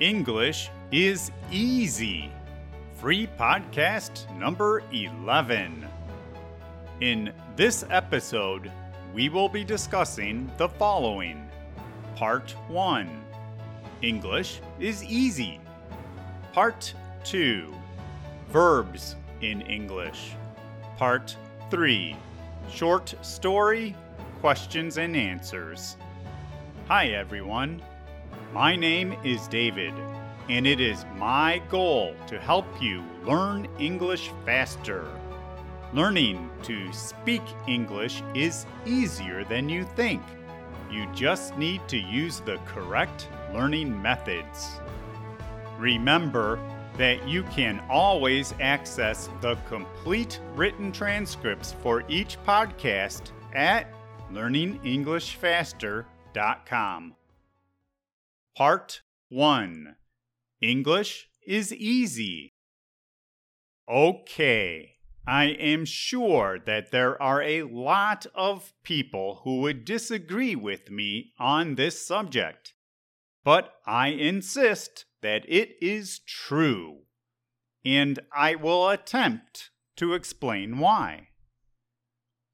English is Easy. Free podcast number 11. In this episode, we will be discussing the following Part 1 English is Easy. Part 2 Verbs in English. Part 3 Short Story Questions and Answers. Hi, everyone. My name is David, and it is my goal to help you learn English faster. Learning to speak English is easier than you think. You just need to use the correct learning methods. Remember that you can always access the complete written transcripts for each podcast at learningenglishfaster.com. Part 1 English is Easy. Okay, I am sure that there are a lot of people who would disagree with me on this subject, but I insist that it is true, and I will attempt to explain why.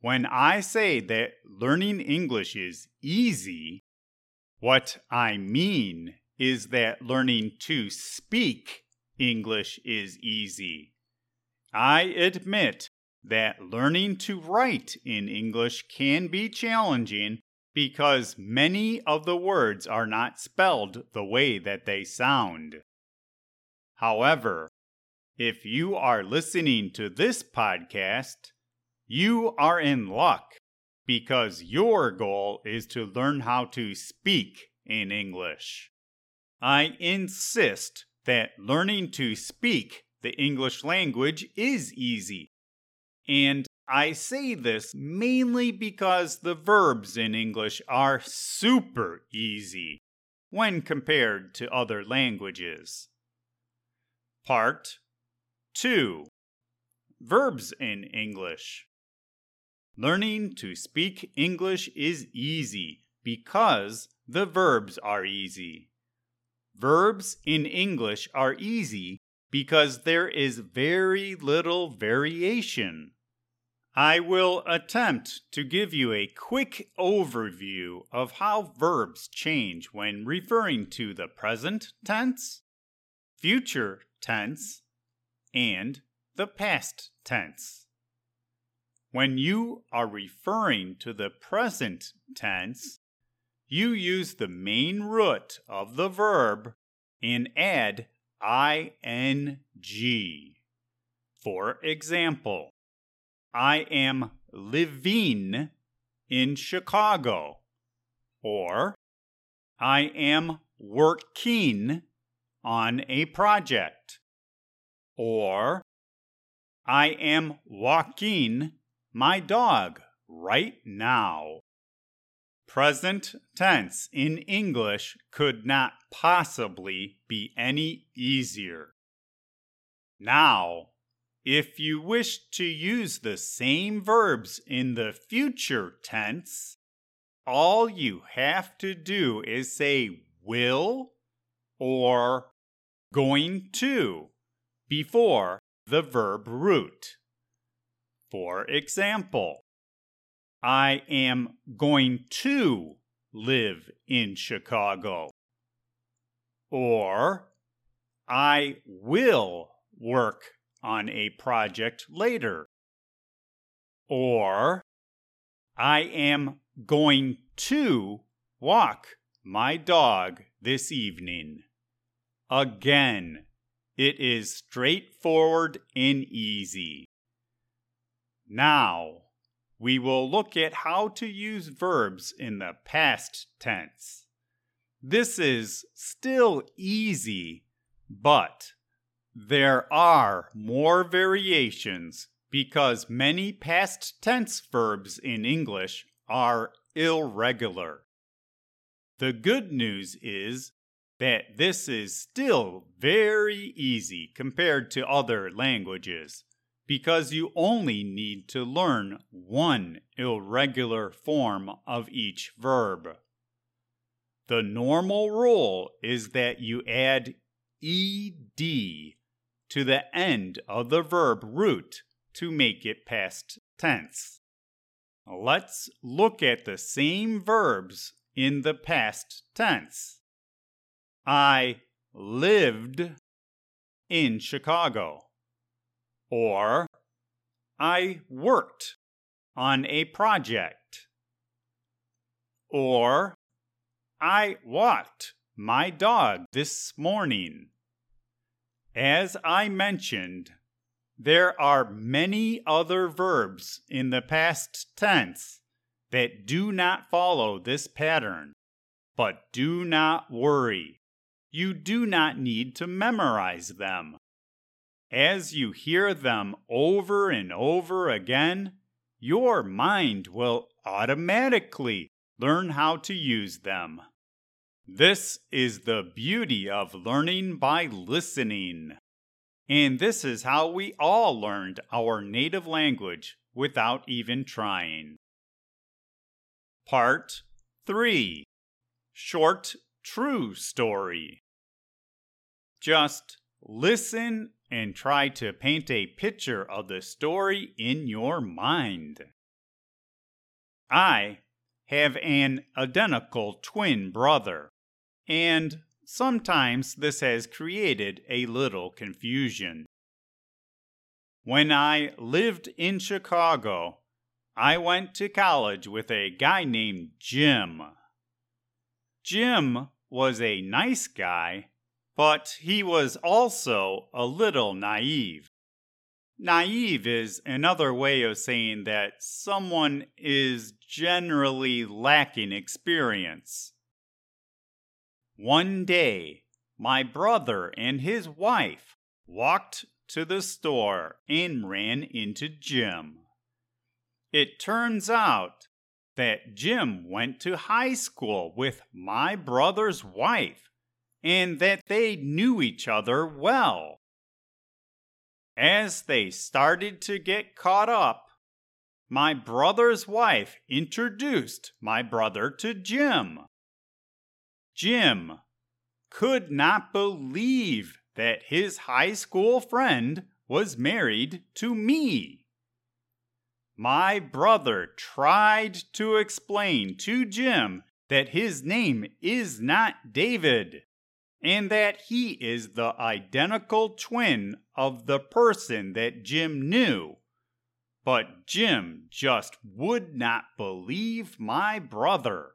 When I say that learning English is easy, what I mean is that learning to speak English is easy. I admit that learning to write in English can be challenging because many of the words are not spelled the way that they sound. However, if you are listening to this podcast, you are in luck because your goal is to learn how to speak in English. I insist that learning to speak the English language is easy. And I say this mainly because the verbs in English are super easy when compared to other languages. Part 2 Verbs in English Learning to speak English is easy because the verbs are easy. Verbs in English are easy because there is very little variation. I will attempt to give you a quick overview of how verbs change when referring to the present tense, future tense, and the past tense. When you are referring to the present tense, you use the main root of the verb and add ing. For example, I am living in Chicago, or I am working on a project, or I am walking my dog right now. Present tense in English could not possibly be any easier. Now, if you wish to use the same verbs in the future tense, all you have to do is say will or going to before the verb root. For example, I am going to live in Chicago. Or I will work on a project later. Or I am going to walk my dog this evening. Again, it is straightforward and easy. Now, we will look at how to use verbs in the past tense. This is still easy, but there are more variations because many past tense verbs in English are irregular. The good news is that this is still very easy compared to other languages because you only need to learn one irregular form of each verb. the normal rule is that you add ed to the end of the verb root to make it past tense. Let's look at the same verbs in the past tense. I lived in Chicago. Or I worked on a project. Or I walked my dog this morning. As I mentioned, there are many other verbs in the past tense that do not follow this pattern. But do not worry. You do not need to memorize them. As you hear them over and over again, your mind will automatically learn how to use them. This is the beauty of learning by listening. And this is how we all learned our native language without even trying. Part 3 Short True Story Just listen and try to paint a picture of the story in your mind. I have an identical twin brother, and sometimes this has created a little confusion. When I lived in Chicago, I went to college with a guy named Jim. Jim was a nice guy but he was also a little naive. Naive is another way of saying that someone is generally lacking experience. One day, my brother and his wife walked to the store and ran into Jim. It turns out that Jim went to high school with my brother's wife and that they knew each other well. As they started to get caught up, my brother's wife introduced my brother to Jim. Jim could not believe that his high school friend was married to me. My brother tried to explain to Jim that his name is not David and that he is the identical twin of the person that Jim knew. But Jim just would not believe my brother.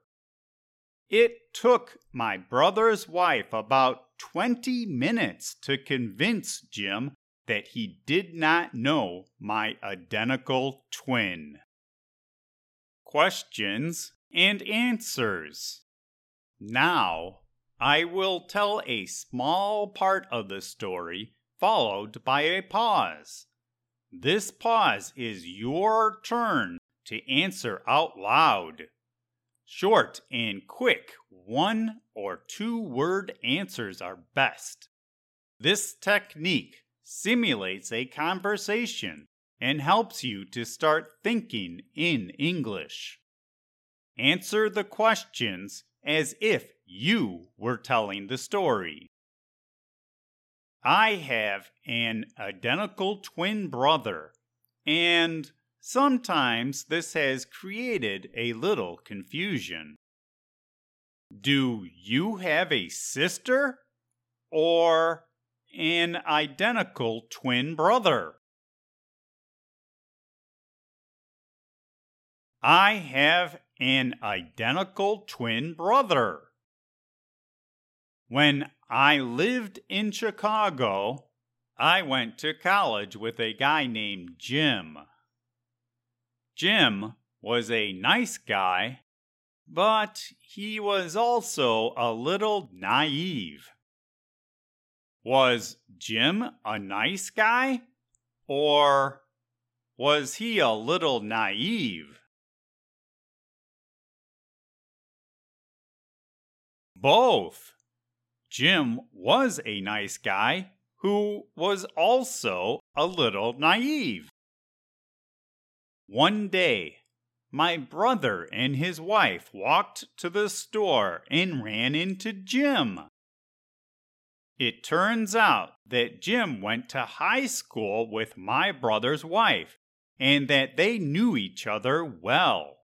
It took my brother's wife about 20 minutes to convince Jim that he did not know my identical twin. Questions and answers. Now I will tell a small part of the story, followed by a pause. This pause is your turn to answer out loud. Short and quick one or two word answers are best. This technique simulates a conversation and helps you to start thinking in English. Answer the questions as if you were telling the story. I have an identical twin brother, and sometimes this has created a little confusion. Do you have a sister or an identical twin brother? I have an identical twin brother. When I lived in Chicago, I went to college with a guy named Jim. Jim was a nice guy, but he was also a little naive. Was Jim a nice guy? Or was he a little naive? Both. Jim was a nice guy who was also a little naive. One day, my brother and his wife walked to the store and ran into Jim. It turns out that Jim went to high school with my brother's wife and that they knew each other well.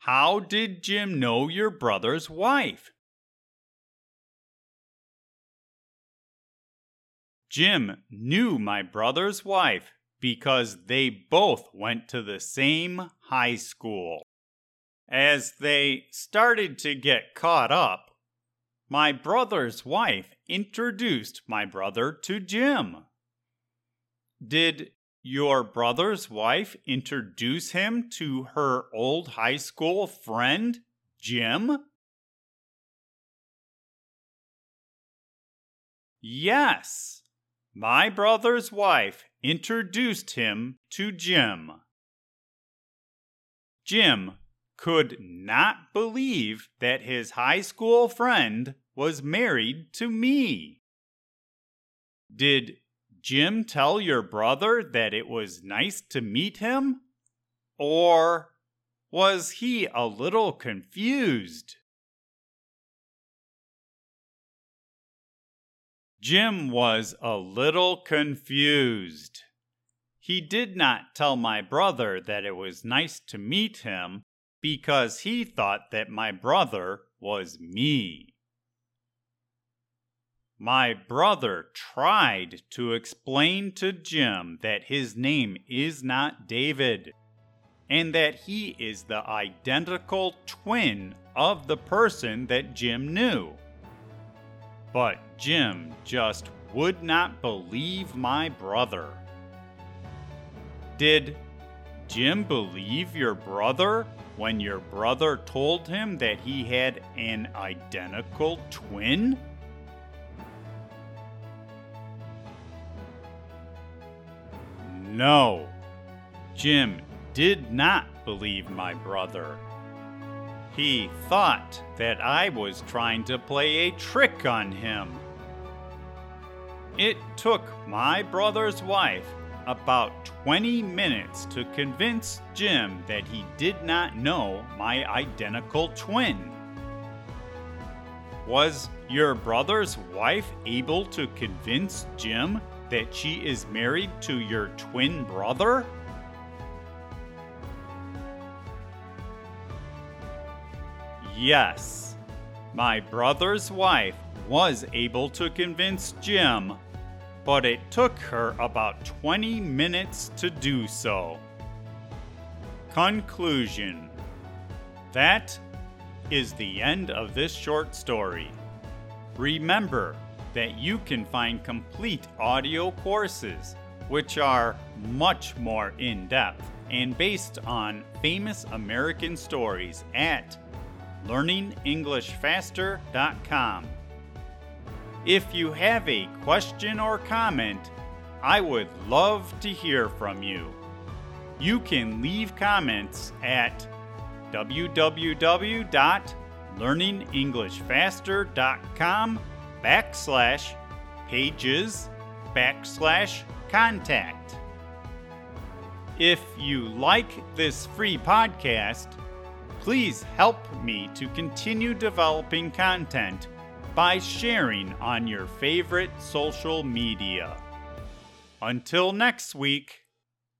How did Jim know your brother's wife? Jim knew my brother's wife because they both went to the same high school. As they started to get caught up, my brother's wife introduced my brother to Jim. Did your brother's wife introduce him to her old high school friend, Jim? Yes, my brother's wife introduced him to Jim. Jim could not believe that his high school friend was married to me. Did Jim tell your brother that it was nice to meet him? Or was he a little confused? Jim was a little confused. He did not tell my brother that it was nice to meet him because he thought that my brother was me. My brother tried to explain to Jim that his name is not David, and that he is the identical twin of the person that Jim knew. But Jim just would not believe my brother. Did Jim believe your brother when your brother told him that he had an identical twin? No, Jim did not believe my brother. He thought that I was trying to play a trick on him. It took my brother's wife about 20 minutes to convince Jim that he did not know my identical twin. Was your brother's wife able to convince Jim that she is married to your twin brother? Yes, my brother's wife was able to convince Jim but it took her about 20 minutes to do so. Conclusion That is the end of this short story. Remember that you can find complete audio courses, which are much more in depth and based on famous American stories at learningenglishfaster.com. If you have a question or comment, I would love to hear from you. You can leave comments at www.learningenglishfaster.com backslash pages backslash contact. If you like this free podcast, please help me to continue developing content by sharing on your favorite social media. Until next week.